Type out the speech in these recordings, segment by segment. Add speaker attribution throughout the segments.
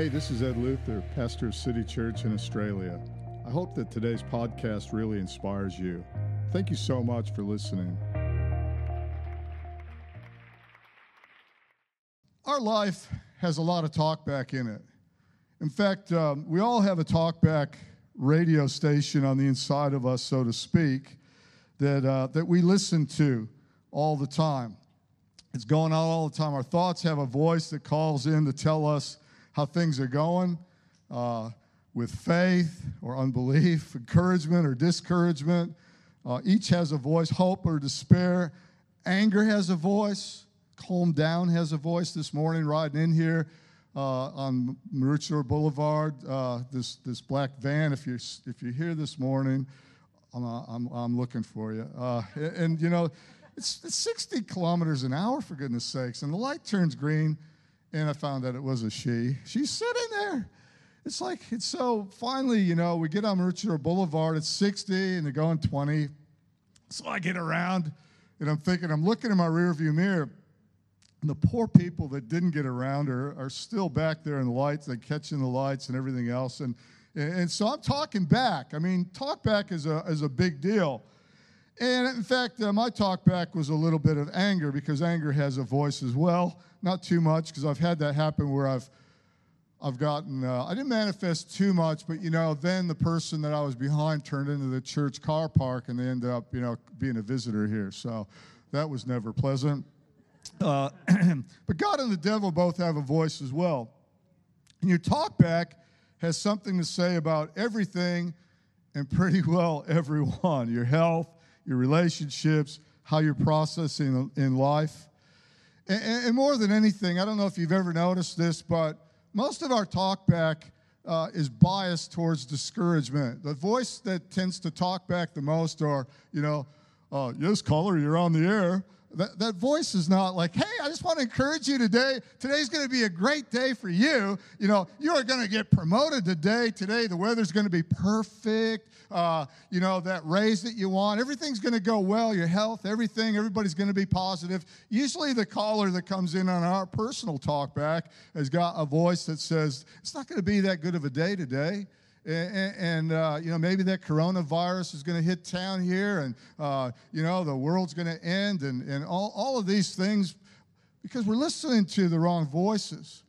Speaker 1: Hey, this is Ed Luther, pastor of City Church in Australia. I hope that today's podcast really inspires you. Thank you so much for listening. Our life has a lot of talkback in it. In fact, um, we all have a talkback radio station on the inside of us, so to speak, that, uh, that we listen to all the time. It's going on all the time. Our thoughts have a voice that calls in to tell us how things are going uh, with faith or unbelief, encouragement or discouragement. Uh, each has a voice hope or despair. Anger has a voice. Calm down has a voice this morning, riding in here. Uh, on Maroochydore Boulevard, uh, this this black van. If you if you're here this morning, I'm I'm, I'm looking for you. Uh, and you know, it's, it's 60 kilometers an hour for goodness sakes, and the light turns green and I found that it was a she. She's sitting there. It's like, it's so finally, you know, we get on Maroochydore Boulevard, it's 60 and they're going 20. So I get around and I'm thinking, I'm looking in my rearview mirror. And the poor people that didn't get around her are still back there in the lights, they're catching the lights and everything else. And, and so I'm talking back. I mean, talk back is a, is a big deal. And in fact, uh, my talk back was a little bit of anger because anger has a voice as well. Not too much because I've had that happen where I've I've gotten uh, I didn't manifest too much, but you know, then the person that I was behind turned into the church car park, and they ended up you know being a visitor here. So that was never pleasant. Uh, but God and the devil both have a voice as well. And your talk back has something to say about everything and pretty well everyone your health, your relationships, how you're processing in life. And, and, more than anything, I don't know if you've ever noticed this, but most of our talk back uh, is biased towards discouragement. The voice that tends to talk back the most, or, you know, uh, yes, caller, you're on the air. That, that voice is not like, hey, I just want to encourage you today. Today's going to be a great day for you. You know, you are going to get promoted today. Today, the weather's going to be perfect. Uh, you know, that raise that you want, everything's going to go well. Your health, everything, everybody's going to be positive. Usually, the caller that comes in on our personal talk back has got a voice that says, it's not going to be that good of a day today and, and uh, you know maybe that coronavirus is going to hit town here and uh, you know the world's going to end and, and all, all of these things because we're listening to the wrong voices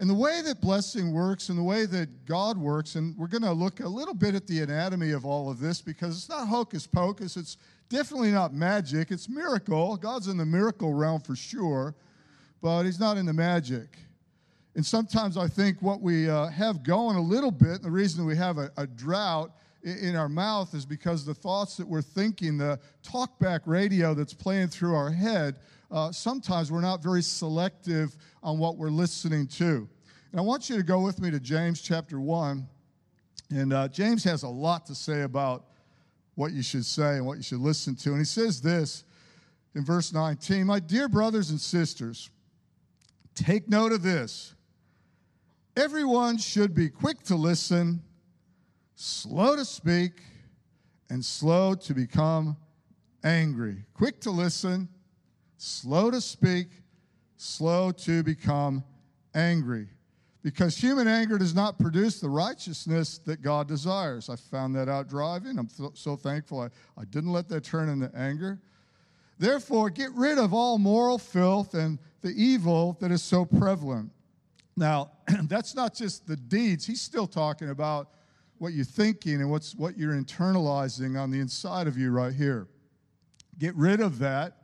Speaker 1: and the way that blessing works and the way that god works and we're going to look a little bit at the anatomy of all of this because it's not hocus pocus it's definitely not magic it's miracle. God's in the miracle realm for sure but he's not in the magic. And sometimes I think what we uh, have going a little bit, the reason we have a, a drought in, in our mouth is because the thoughts that we're thinking, the talkback radio that's playing through our head, uh, sometimes we're not very selective on what we're listening to. And I want you to go with me to James chapter 1. And uh, James has a lot to say about what you should say and what you should listen to. And he says this in verse 19 My dear brothers and sisters, take note of this. Everyone should be quick to listen, slow to speak, and slow to become angry. Quick to listen, slow to speak, slow to become angry. Because human anger does not produce the righteousness that God desires. I found that out driving. I'm so thankful I, I didn't let that turn into anger. Therefore, get rid of all moral filth and the evil that is so prevalent now, that's not just the deeds. He's still talking about what you're thinking and what's, what you're internalizing on the inside of you right here. Get rid of that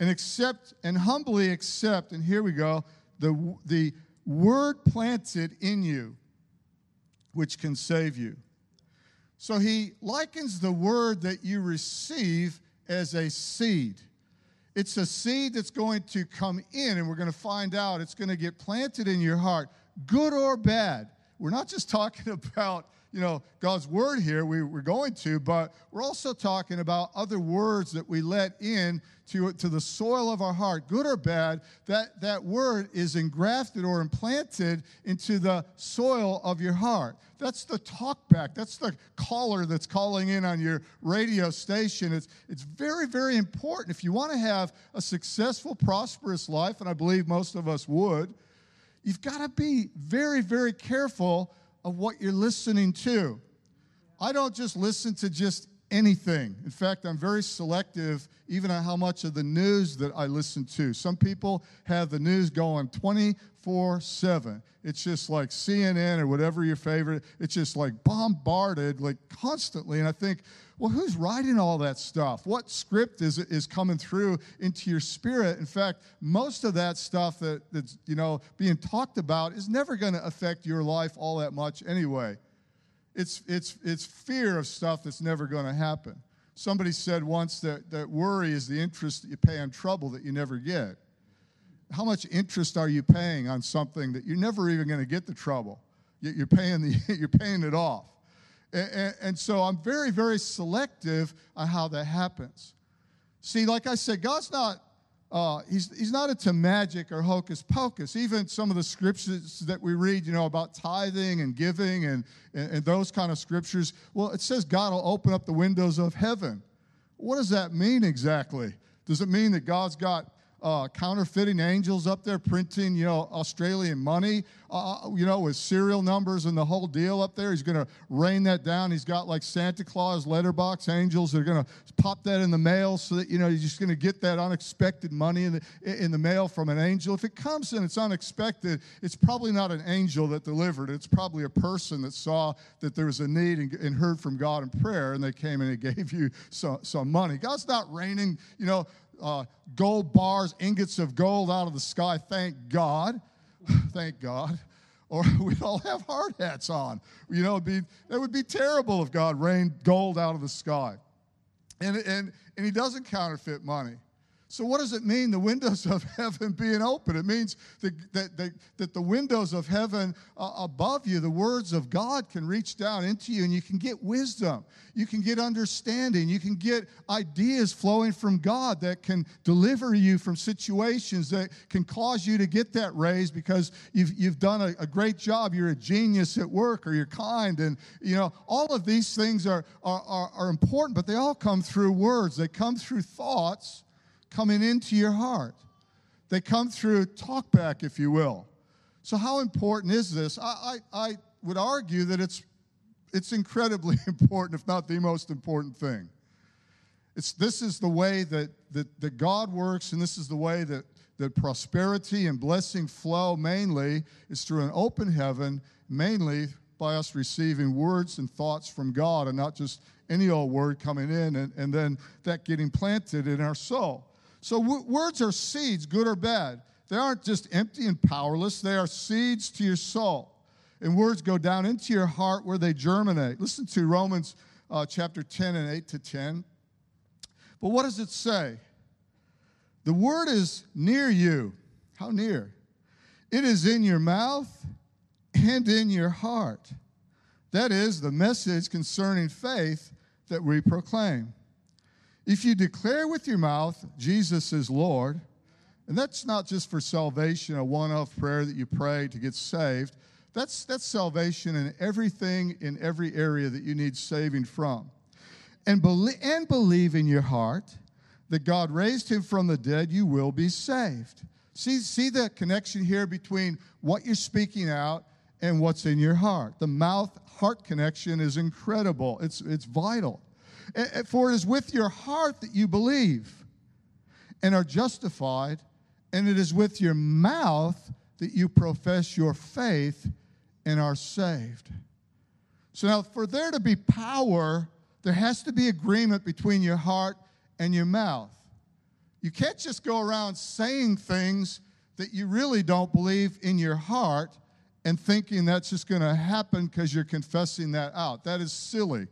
Speaker 1: and accept and humbly accept, and here we go, the, the word planted in you, which can save you. So he likens the word that you receive as a seed. It's a seed that's going to come in, and we're going to find out it's going to get planted in your heart, good or bad. We're not just talking about you know God's word here. We, we're going to, but we're also talking about other words that we let in to, to the soil of our heart, good or bad. That that word is engrafted or implanted into the soil of your heart. That's the talkback. That's the caller that's calling in on your radio station. It's it's very very important if you want to have a successful, prosperous life, and I believe most of us would you've got to be very, very careful of what you're listening to. I don't just listen to just anything. In fact, I'm very selective even on how much of the news that I listen to. Some people have the news going 24 7. It's just like CNN or whatever your favorite, it's just like bombarded like constantly. And I think, well, who's writing all that stuff? What script is is coming through into your spirit? In fact, most of that stuff that, that's you know being talked about is never going to affect your life all that much anyway. It's, it's, it's fear of stuff that's never going to happen. Somebody said once that, that worry is the interest that you pay on trouble that you never get. How much interest are you paying on something that you're never even going to get the trouble? You're paying, the, you're paying it off. And, and so I'm very, very selective on how that happens. See, like I said, God's not uh, he's, he's not into magic or hocus pocus. Even some of the scriptures that we read, you know, about tithing and giving and, and, and those kind of scriptures, well, it says God will open up the windows of heaven. What does that mean exactly? Does it mean that God's got uh, counterfeiting angels up there printing, you know, Australian money, uh, uh you know, with serial numbers and the whole deal up there. He's going to rain that down. He's got like Santa Claus letterbox angels that are going to pop that in the mail so that, you know, you're just going to get that unexpected money in the, in the mail from an angel. If it comes and it's unexpected, it's probably not an angel that delivered. It's probably a person that saw that there was a need and, and heard from God in prayer and they came and they gave you some, some money. God's not raining, you know, uh, gold bars, ingots of gold out of the sky. Thank God. Thank God. Or we'd all have hard hats on. You know, it'd be, it would be terrible if God rained gold out of the sky. And, and, and He doesn't counterfeit money. So, what does it mean, the windows of heaven being open? It means that, that, that, the windows of heaven uh, above you, the words of God, can reach down into you and you can get wisdom. You can get understanding. You can get ideas flowing from God that can deliver you from situations that can cause you to get that raise because you've, you've done a, a great job. You're a genius at work or you're kind. And, you know, all of these things are, are, are, are important, but they all come through words, they come through thoughts coming into your heart. They come through talkback, if you will. So, how important is this? I, I, I would argue that it's, it's incredibly important, if not the most important thing. It's, this is the way that, that, that God works, and this is the way that, that prosperity and blessing flow mainly is through an open heaven, mainly by us receiving words and thoughts from God and not just any old word coming in and, and then that getting planted in our soul. So, w- words are seeds, good or bad. They aren't just empty and powerless, they are seeds to your soul. And words go down into your heart where they germinate. Listen to Romans uh, chapter 10 and 8 to 10. But what does it say? The word is near you. How near? It is in your mouth and in your heart. That is the message concerning faith that we proclaim. If you declare with your mouth Jesus is Lord, and that's not just for salvation, a one off prayer that you pray to get saved. That's, that's salvation in everything, in every area that you need saving from. And, believe, and believe in your heart that God raised him from the dead, you will be saved. See, see the connection here between what you're speaking out and what's in your heart. The mouth heart connection is incredible, it's, it's vital. For it is with your heart that you believe and are justified, and it is with your mouth that you profess your faith and are saved. So now, for there to be power, there has to be agreement between your heart and your mouth. You can't just go around saying things that you really don't believe in your heart and thinking that's just going to happen because you're confessing that out. That is silly.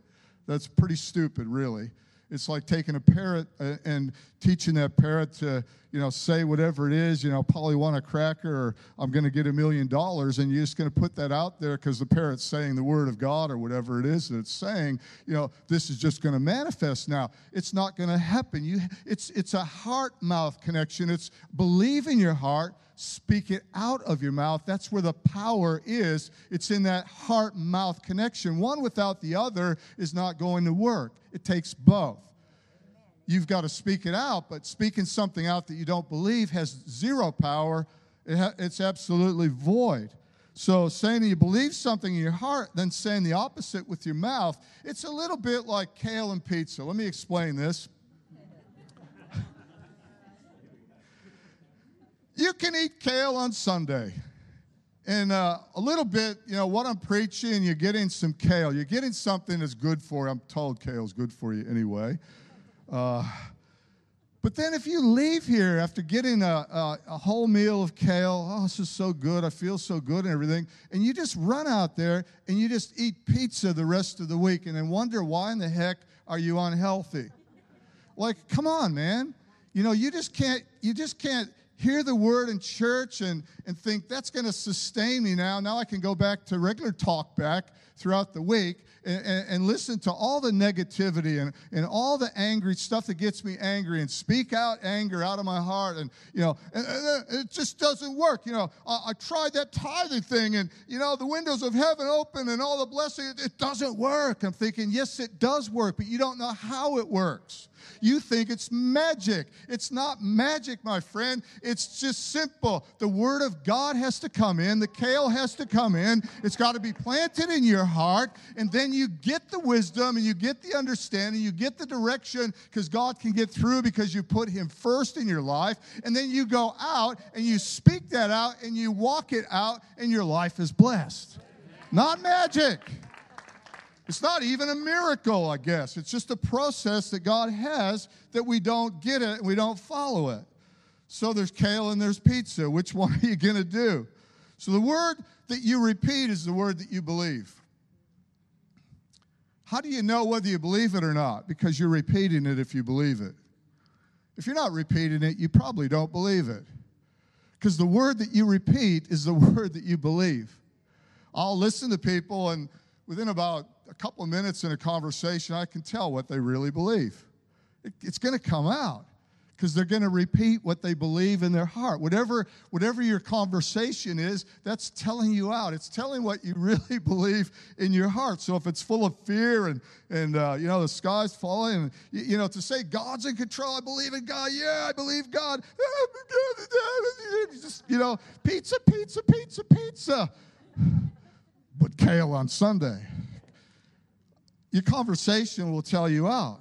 Speaker 1: That's pretty stupid, really. It's like taking a parrot uh, and teaching that parrot to, you know, say whatever it is, you know, Polly want a cracker or I'm going to get a million dollars, and you're just going to put that out there because the parrot's saying the word of God or whatever it is that it's saying, you know, this is just going to manifest now. It's not going to happen. You, it's, it's a heart-mouth connection. It's believe in your heart, speak it out of your mouth. That's where the power is. It's in that heart mouth connection. One without the other is not going to work, it takes both. You've got to speak it out, but speaking something out that you don't believe has zero power It ha- it's absolutely void. So saying you believe something in your heart, then saying the opposite with your mouth, it's a little bit like kale and pizza. Let me explain this. you can eat kale on Sunday. And uh, a little bit, you know, what I'm preaching, you're getting some kale. You're getting something that's good for you. I'm told kale's good for you anyway. Uh, but then if you leave here after getting a, a, a, whole meal of kale, oh, this is so good, I feel so good and everything, and you just run out there and you just eat pizza the rest of the week and then wonder why in the heck are you unhealthy? Like, come on, man. You know, you just can't, you just can't hear the word in church and, and think that's going to sustain me now. Now I can go back to regular talk back throughout the week and, and, and, listen to all the negativity and, and all the angry stuff that gets me angry and speak out anger out of my heart. And, you know, and, it just doesn't work. You know, I, I, tried that tithing thing and, you know, the windows of heaven open and all the blessing. It, it doesn't work. I'm thinking, yes, it does work, but you don't know how it works. You think it's magic. It's not magic, my friend. It's just simple. The Word of God has to come in, the kale has to come in. It's got to be planted in your heart, and then you get the wisdom and you get the understanding, you get the direction because God can get through because you put Him first in your life. And then you go out and you speak that out and you walk it out, and your life is blessed. Not magic. It's not even a miracle, I guess. It's just a process that God has that we don't get it and we don't follow it. So there's kale and there's pizza. Which one are you going to do? So the word that you repeat is the word that you believe. How do you know whether you believe it or not? Because you're repeating it if you believe it. If you're not repeating it, you probably don't believe it. Because the word that you repeat is the word that you believe. I'll listen to people, and within about a couple of minutes in a conversation, I can tell what they really believe. It, it's going to come out because they're going to repeat what they believe in their heart. Whatever, whatever your conversation is, that's telling you out. It's telling what you really believe in your heart. So if it's full of fear and, and uh, you know, the sky's falling, and, you, you know, to say God's in control, I believe in God, yeah, I believe God. Just, you know, pizza, pizza, pizza, pizza. But kale on Sunday your conversation will tell you out.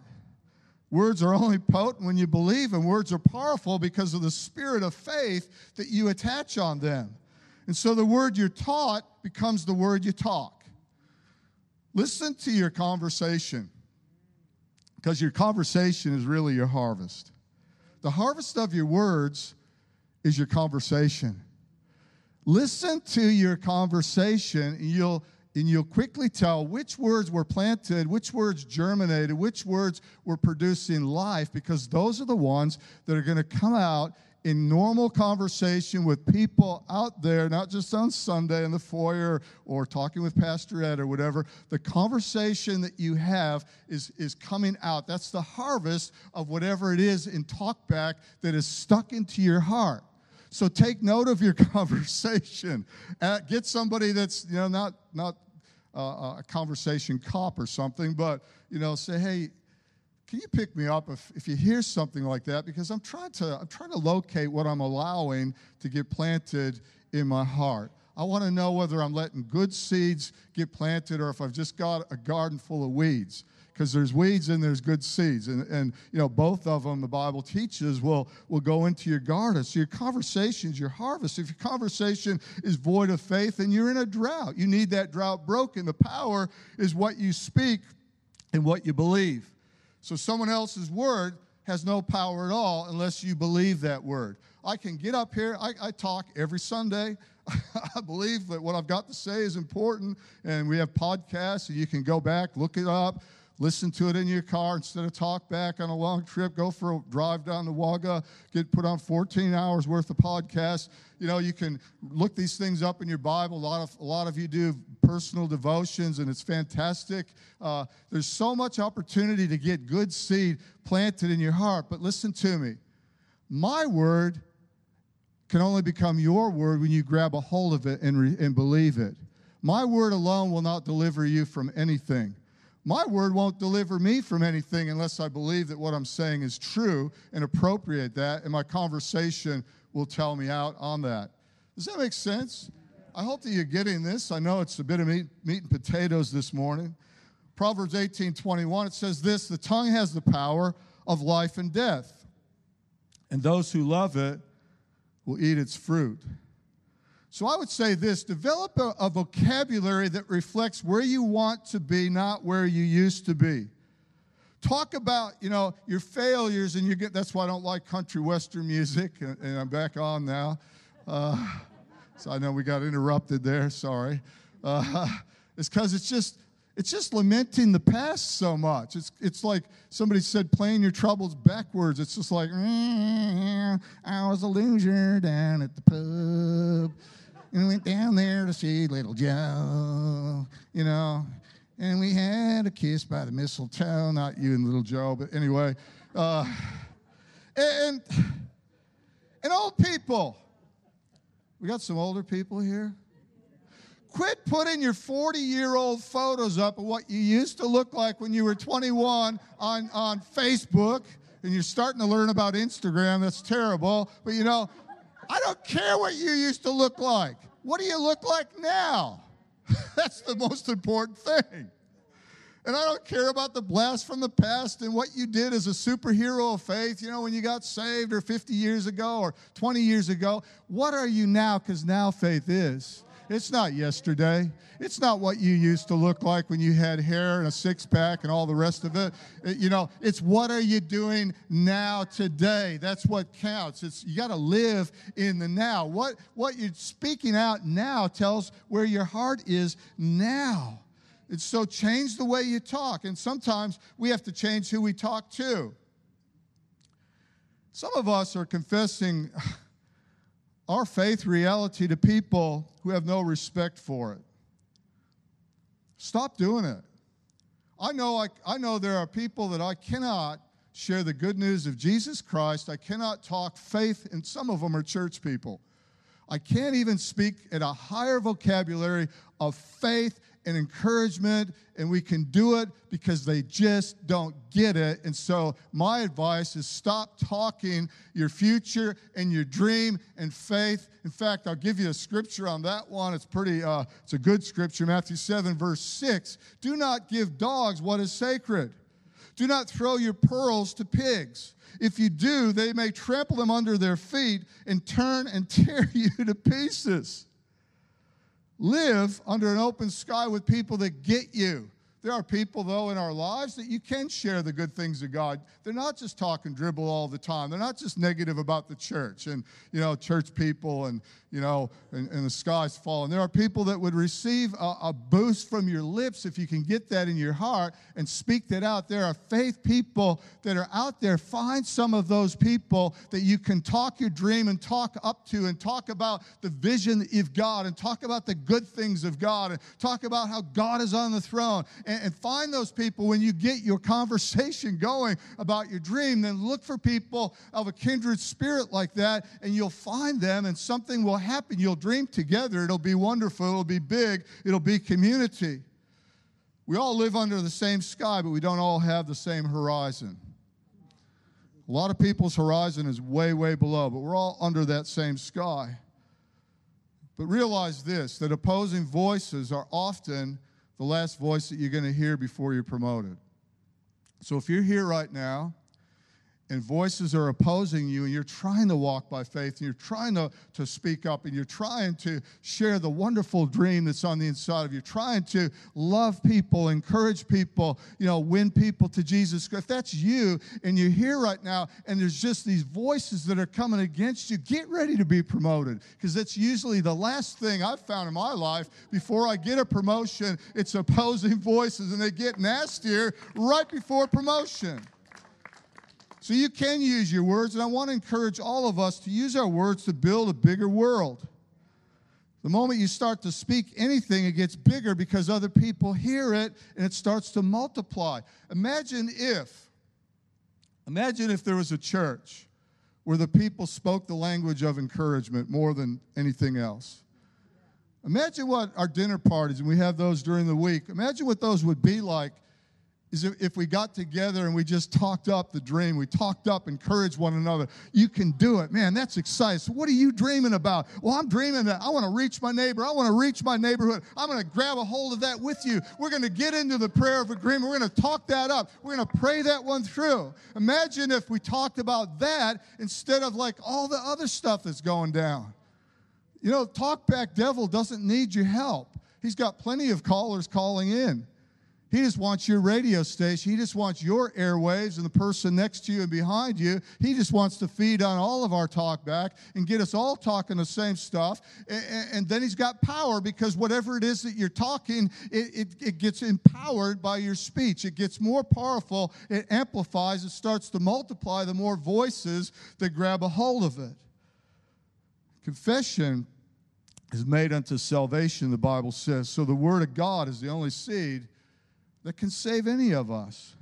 Speaker 1: Words are only potent when you believe, and words are powerful because of the spirit of faith that you attach on them. And so the word you're taught becomes the word you talk. Listen to your conversation because your conversation is really your harvest. The harvest of your words is your conversation. Listen to your conversation, and you'll and you'll quickly tell which words were planted, which words germinated, which words were producing life, because those are the ones that are going to come out in normal conversation with people out there, not just on Sunday in the foyer or talking with Pastor Ed or whatever. The conversation that you have is, is coming out. That's the harvest of whatever it is in talkback that is stuck into your heart. So take note of your conversation. Uh, get somebody that's you know not not uh, a conversation cop or something, but you know say, hey, can you pick me up if, if you hear something like that? Because I'm trying to I'm trying to locate what I'm allowing to get planted in my heart. I want to know whether I'm letting good seeds get planted or if I've just got a garden full of weeds because there's weeds and there's good seeds. And, and, you know, both of them, the Bible teaches, will, will go into your garden. So your conversation's your harvest. If your conversation is void of faith, then you're in a drought. You need that drought broken. The power is what you speak and what you believe. So someone else's word has no power at all unless you believe that word. I can get up here, I, I talk every Sunday. I believe that what I've got to say is important, and we have podcasts, and you can go back, look it up listen to it in your car instead of talk back on a long trip. Go for a drive down to Wagga, get put on 14 hours worth of podcasts. You know, you can look these things up in your Bible. A lot of a lot of you do personal devotions, and it's fantastic. Uh, there's so much opportunity to get good seed planted in your heart. But listen to me, my word can only become your word when you grab a hold of it and, re- and believe it. My word alone will not deliver you from anything. My word won't deliver me from anything unless I believe that what I'm saying is true and appropriate that, and my conversation will tell me out on that. Does that make sense? I hope that you're getting this. I know it's a bit of meat, meat and potatoes this morning. Proverbs 18 21, it says this the tongue has the power of life and death, and those who love it will eat its fruit. So I would say this develop a, a, vocabulary that reflects where you want to be, not where you used to be. Talk about, you know, your failures, and you get that's why I don't like country western music, and, and I'm back on now. Uh, so I know we got interrupted there, sorry. Uh, it's because it's just it's just lamenting the past so much. It's, it's like somebody said, playing your troubles backwards. It's just like, mm, I was a loser down at the pub. And went down there to see little Joe, you know. And we had a kiss by the mistletoe. Not you and little Joe, but anyway. Uh, and, and old people. We got some older people here. Quit putting your 40 year old photos up of what you used to look like when you were 21 on, on Facebook and you're starting to learn about Instagram. That's terrible. But you know, I don't care what you used to look like. What do you look like now? That's the most important thing. And I don't care about the blast from the past and what you did as a superhero of faith, you know, when you got saved or 50 years ago or 20 years ago. What are you now? Because now faith is. It's not yesterday. It's not what you used to look like when you had hair and a six pack and all the rest of it. it you know, it's what are you doing now today? That's what counts. It's you got to live in the now. What what you're speaking out now tells where your heart is now. It's so change the way you talk. And sometimes we have to change who we talk to. Some of us are confessing our faith reality to people who have no respect for it. Stop doing it. I know, I, I know there are people that I cannot share the good news of Jesus Christ. I cannot talk faith, and some of them are church people. I can't even speak at a higher vocabulary of faith and encouragement, and we can do it because they just don't get it. And so, my advice is stop talking your future and your dream and faith. In fact, I'll give you a scripture on that one. It's pretty, uh, it's a good scripture, Matthew 7, verse 6. Do not give dogs what is sacred. Do not throw your pearls to pigs. If you do, they may trample them under their feet and turn and tear you to pieces. Live under an open sky with people that get you. There are people, though, in our lives that you can share the good things of God. They're not just talking dribble all the time. They're not just negative about the church and, you know, church people and, you know, and, and the sky's falling. There are people that would receive a, a boost from your lips if you can get that in your heart and speak that out. There are faith people that are out there. Find some of those people that you can talk your dream and talk up to and talk about the vision of God and talk about the good things of God and talk about how God is on the throne and find those people when you get your conversation going about your dream. Then look for people of a kindred spirit like that, and you'll find them, and something will happen. You'll dream together. It'll be wonderful. It'll be big. It'll be community. We all live under the same sky, but we don't all have the same horizon. A lot of people's horizon is way, way below, but we're all under that same sky. But realize this that opposing voices are often the last voice that you're going to hear before you're promoted. So if you're here right now and voices are opposing you and you're trying to walk by faith and you're trying to, to speak up and you're trying to share the wonderful dream that's on the inside of you, trying to love people, encourage people, you know, win people to Jesus. If that's you and you're here right now and there's just these voices that are coming against you, get ready to be promoted because that's usually the last thing I've found in my life before I get a promotion. It's opposing voices and they get nastier right before promotion. So you can use your words, and I want to encourage all of us to use our words to build a bigger world. The moment you start to speak anything, it gets bigger because other people hear it and it starts to multiply. Imagine if, imagine if there was a church where the people spoke the language of encouragement more than anything else. Imagine what our dinner parties, and we have those during the week, imagine what those would be like is if we got together and we just talked up the dream, we talked up, encouraged one another. You can do it. Man, that's exciting. So, what are you dreaming about? Well, I'm dreaming that I want to reach my neighbor. I want to reach my neighborhood. I'm going to grab a hold of that with you. We're going to get into the prayer of agreement. We're going to talk that up. We're going to pray that one through. Imagine if we talked about that instead of like all the other stuff that's going down. You know, Talkback Devil doesn't need your help. He's got plenty of callers calling in. He just wants your radio station. He just wants your airwaves and the person next to you and behind you. He just wants to feed on all of our talk back and get us all talking the same stuff. And, then he's got power because whatever it is that you're talking, it, it, it gets empowered by your speech. It gets more powerful. It amplifies. It starts to multiply the more voices that grab a hold of it. Confession is made unto salvation, the Bible says. So the Word of God is the only seed that can save any of us.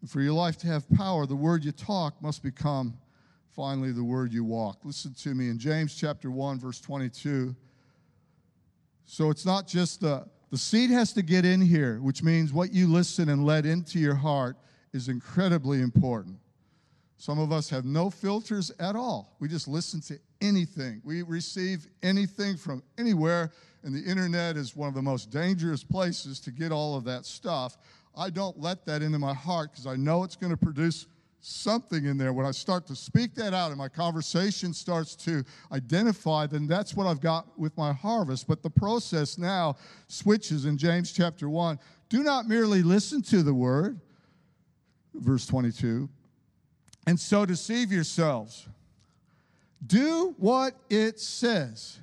Speaker 1: And for your life to have power, the word you talk must become finally the word you walk. Listen to me in James chapter 1, verse 22. So it's not just the, the seed has to get in here, which means what you listen and let into your heart is incredibly important. Some of us have no filters at all. We just listen to anything. We receive anything from anywhere and the internet is one of the most dangerous places to get all of that stuff. I don't let that into my heart because I know it's going to produce something in there. When I start to speak that out and my conversation starts to identify, then that's what I've got with my harvest. But the process now switches in James chapter 1. Do not merely listen to the word, verse 22, and so deceive yourselves. Do what it says.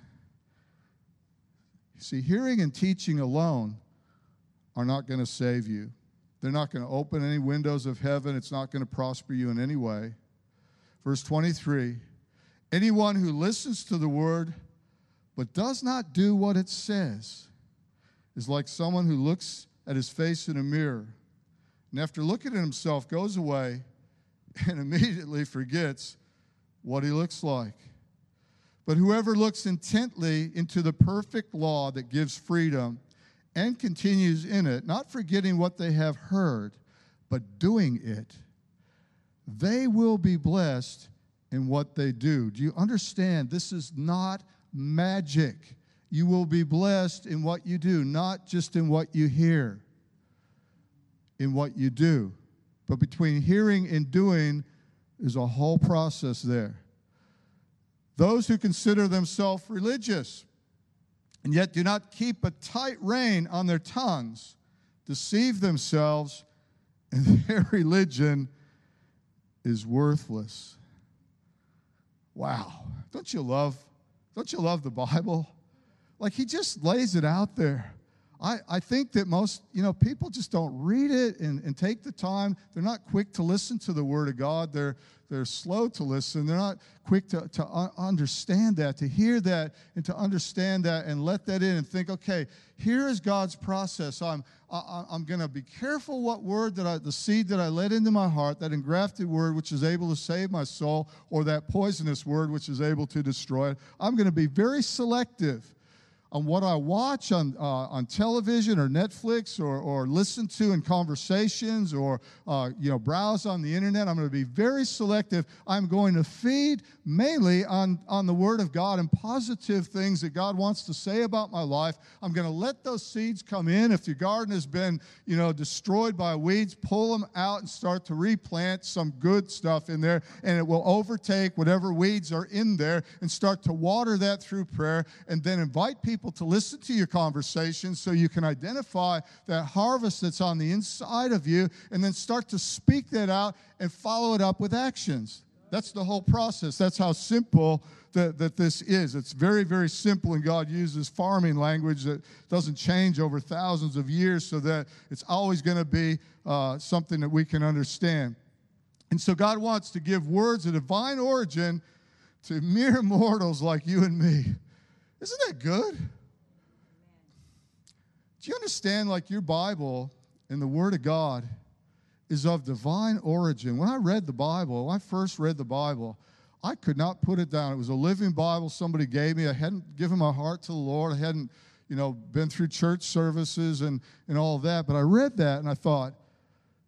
Speaker 1: See, hearing and teaching alone are not going to save you. They're not going to open any windows of heaven. It's not going to prosper you in any way. Verse 23 Anyone who listens to the word but does not do what it says is like someone who looks at his face in a mirror and after looking at himself goes away and immediately forgets what he looks like. But whoever looks intently into the perfect law that gives freedom and continues in it, not forgetting what they have heard, but doing it, they will be blessed in what they do. Do you understand? This is not magic. You will be blessed in what you do, not just in what you hear, in what you do. But between hearing and doing is a whole process there. Those who consider themselves religious and yet do not keep a tight rein on their tongues deceive themselves, and their religion is worthless. Wow. Don't you love don't you love the Bible? Like he just lays it out there. I, I think that most, you know, people just don't read it and, and take the time. They're not quick to listen to the Word of God. They're, they're slow to listen. They're not quick to, to understand that, to hear that, and to understand that and let that in and think, okay, here is God's process. I'm, I, I'm going to be careful what word that I, the seed that I let into my heart, that engrafted word which is able to save my soul, or that poisonous word which is able to destroy it. I'm going to be very selective on what I watch on, uh, on television or Netflix or, or listen to in conversations or uh, you know, browse on the internet. I'm going to be very selective. I'm going to feed mainly on, on the Word of God and positive things that God wants to say about my life. I'm going to let those seeds come in. If your garden has been you know, destroyed by weeds, pull them out and start to replant some good stuff in there, and it will overtake whatever weeds are in there and start to water that through prayer and then invite people people to listen to your conversations so you can identify that harvest that's on the inside of you and then start to speak that out and follow it up with actions. That's the whole process. That's how simple that, that this is. It's very, very simple, and God uses farming language that doesn't change over thousands of years so that it's always going to be uh, something that we can understand. And so God wants to give words of divine origin to mere mortals like you and me. Isn't that good? Do you understand, like your Bible and the Word of God is of divine origin? When I read the Bible, when I first read the Bible, I could not put it down. It was a living Bible somebody gave me. I hadn't given my heart to the Lord. I hadn't, you know, been through church services and, and all that. But I read that and I thought,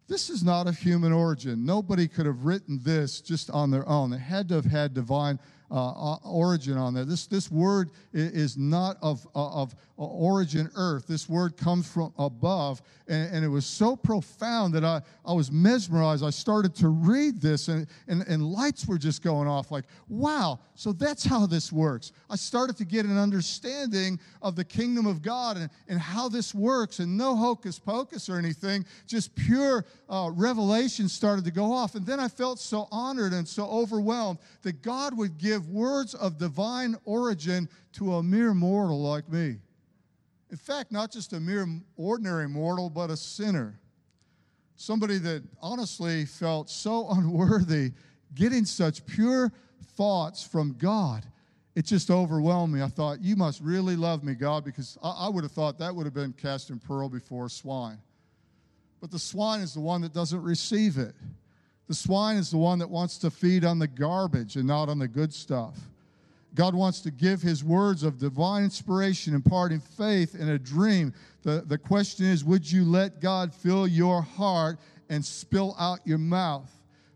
Speaker 1: this is not of human origin. Nobody could have written this just on their own. They had to have had divine uh, origin on there. This, this word is not of, uh, of origin earth. This word comes from above. And, and, it was so profound that I, I was mesmerized. I started to read this, and, and, and lights were just going off like, wow, so that's how this works. I started to get an understanding of the kingdom of God and, and how this works, and no hocus pocus or anything, just pure uh, revelation started to go off. And then I felt so honored and so overwhelmed that God would give words of divine origin to a mere mortal like me. In fact, not just a mere ordinary mortal, but a sinner. Somebody that honestly felt so unworthy getting such pure thoughts from God. It just overwhelmed me. I thought, You must really love me, God, because I, I would have thought that would have been cast in pearl before swine. But the swine is the one that doesn't receive it. The swine is the one that wants to feed on the garbage and not on the good stuff. God wants to give his words of divine inspiration, imparting faith in a dream. The, the question is would you let God fill your heart and spill out your mouth?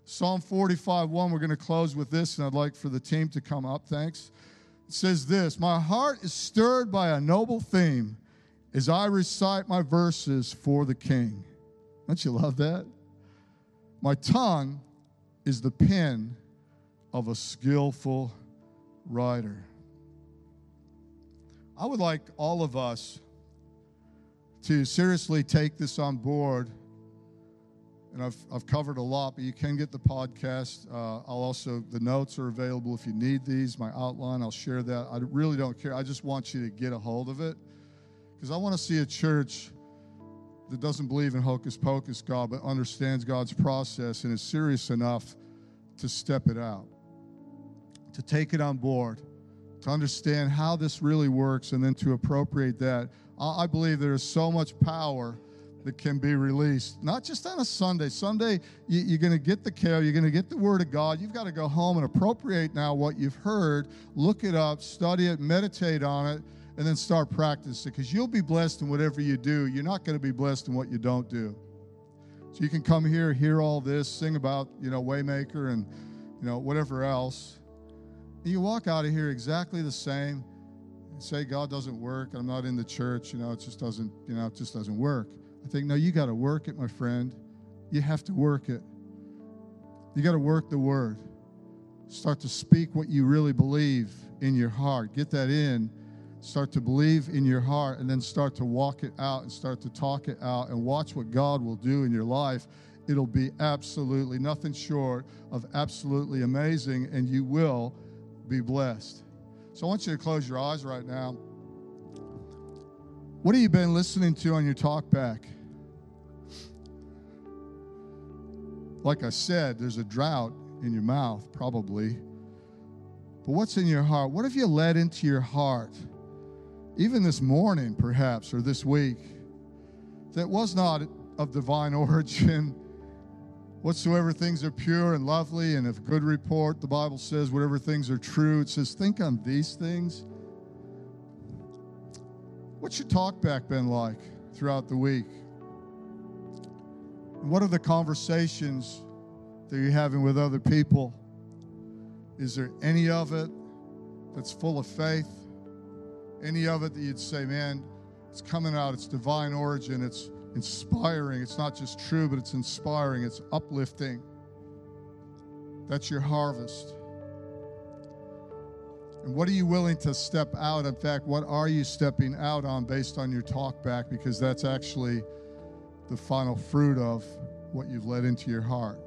Speaker 1: Psalm 45 1, we're going to close with this, and I'd like for the team to come up. Thanks. It says this My heart is stirred by a noble theme as I recite my verses for the king. Don't you love that? My tongue is the pen of a skillful writer. I would like all of us to seriously take this on board. And I've, I've covered a lot, but you can get the podcast. Uh, I'll also, the notes are available if you need these. My outline, I'll share that. I really don't care. I just want you to get a hold of it because I want to see a church that doesn't believe in hocus pocus God, but understands God's process and is serious enough to step it out to take it on board, to understand how this really works, and then to appropriate that. I believe there is so much power that can be released, not just on a Sunday. Sunday, you, are going to get the care, you're going to get the Word of God. You've got to go home and appropriate now what you've heard, look it up, study it, meditate on it, and then start practicing because you'll be blessed in whatever you do. You're not going to be blessed in what you don't do. So you can come here, hear all this, sing about, you know, Waymaker and, you know, whatever else you walk out of here exactly the same and say God doesn't work. I'm not in the church. You know, it just doesn't. You know, it just doesn't work. I think no, you got to work it, my friend. You have to work it. You got to work the word. Start to speak what you really believe in your heart. Get that in. Start to believe in your heart and then start to walk it out and start to talk it out and watch what God will do in your life. It'll be absolutely nothing short of absolutely amazing, and you will be blessed. So I want you to close your eyes right now. What have you been listening to on your talk back? Like I said, there's a drought in your mouth, probably. But what's in your heart? What have you let into your heart, even this morning, perhaps, or this week, that was not of divine origin? whatsoever things are pure and lovely and of good report, the Bible says, whatever things are true, it says, think on these things. What's your talk back been like throughout the week? What are the conversations that you're having with other people? Is there any of it that's full of faith? Any of it that you'd say, man, it's coming out, it's divine origin, it's inspiring. It's not just true, but it's inspiring, it's uplifting. That's your harvest. And what are you willing to step out? In fact, what are you stepping out on based on your talk back? Because that's actually the final fruit of what you've let into your heart.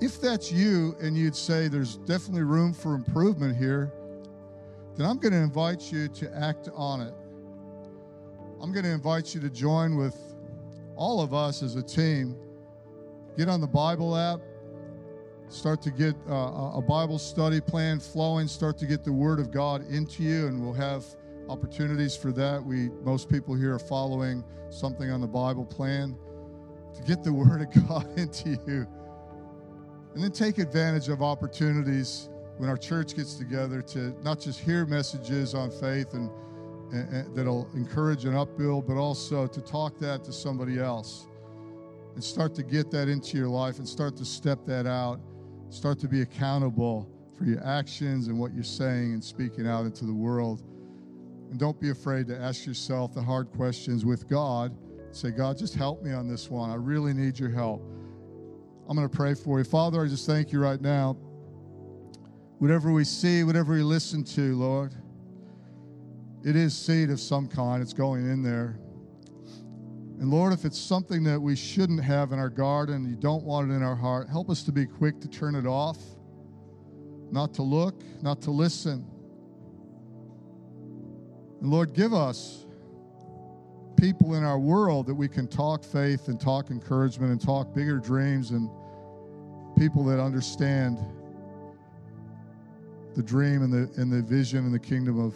Speaker 1: If that's you and you'd say there's definitely room for improvement here, then I'm going to invite you to act on it. I'm going to invite you to join with all of us as a team. Get on the Bible app, start to get uh, a Bible study plan flowing, start to get the Word of God into you, and we'll have opportunities for that. We most people here are following something on the Bible plan to get the Word of God into you. And then take advantage of opportunities when our church gets together to not just hear messages on faith and that'll encourage and upbuild, but also to talk that to somebody else. and start to get that into your life and start to step that out. Start to be accountable for your actions and what you're saying and speaking out into the world. And don't be afraid to ask yourself the hard questions with God. Say, God, just help me on this one. I really need your help. I'm going to pray for you. Father, I just thank you right now. Whatever we see, whatever we listen to, Lord, it is seed of some kind. It's going in there. And Lord, if it's something that we shouldn't have in our garden, you don't want it in our heart, help us to be quick to turn it off, not to look, not to listen. And Lord, give us people in our world that we can talk faith and talk encouragement and talk bigger dreams and people that understand the dream and the, and the vision and the kingdom of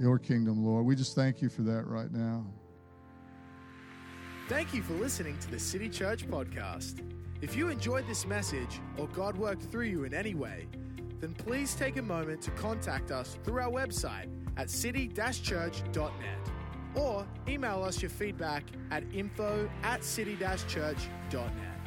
Speaker 1: your kingdom, Lord. We just thank you for that right now.
Speaker 2: Thank you for listening to the City Church podcast. If you enjoyed this message or God worked through you in any way, then please take a moment to contact us through our website at city-church.net or email us your feedback at info at city-church.net.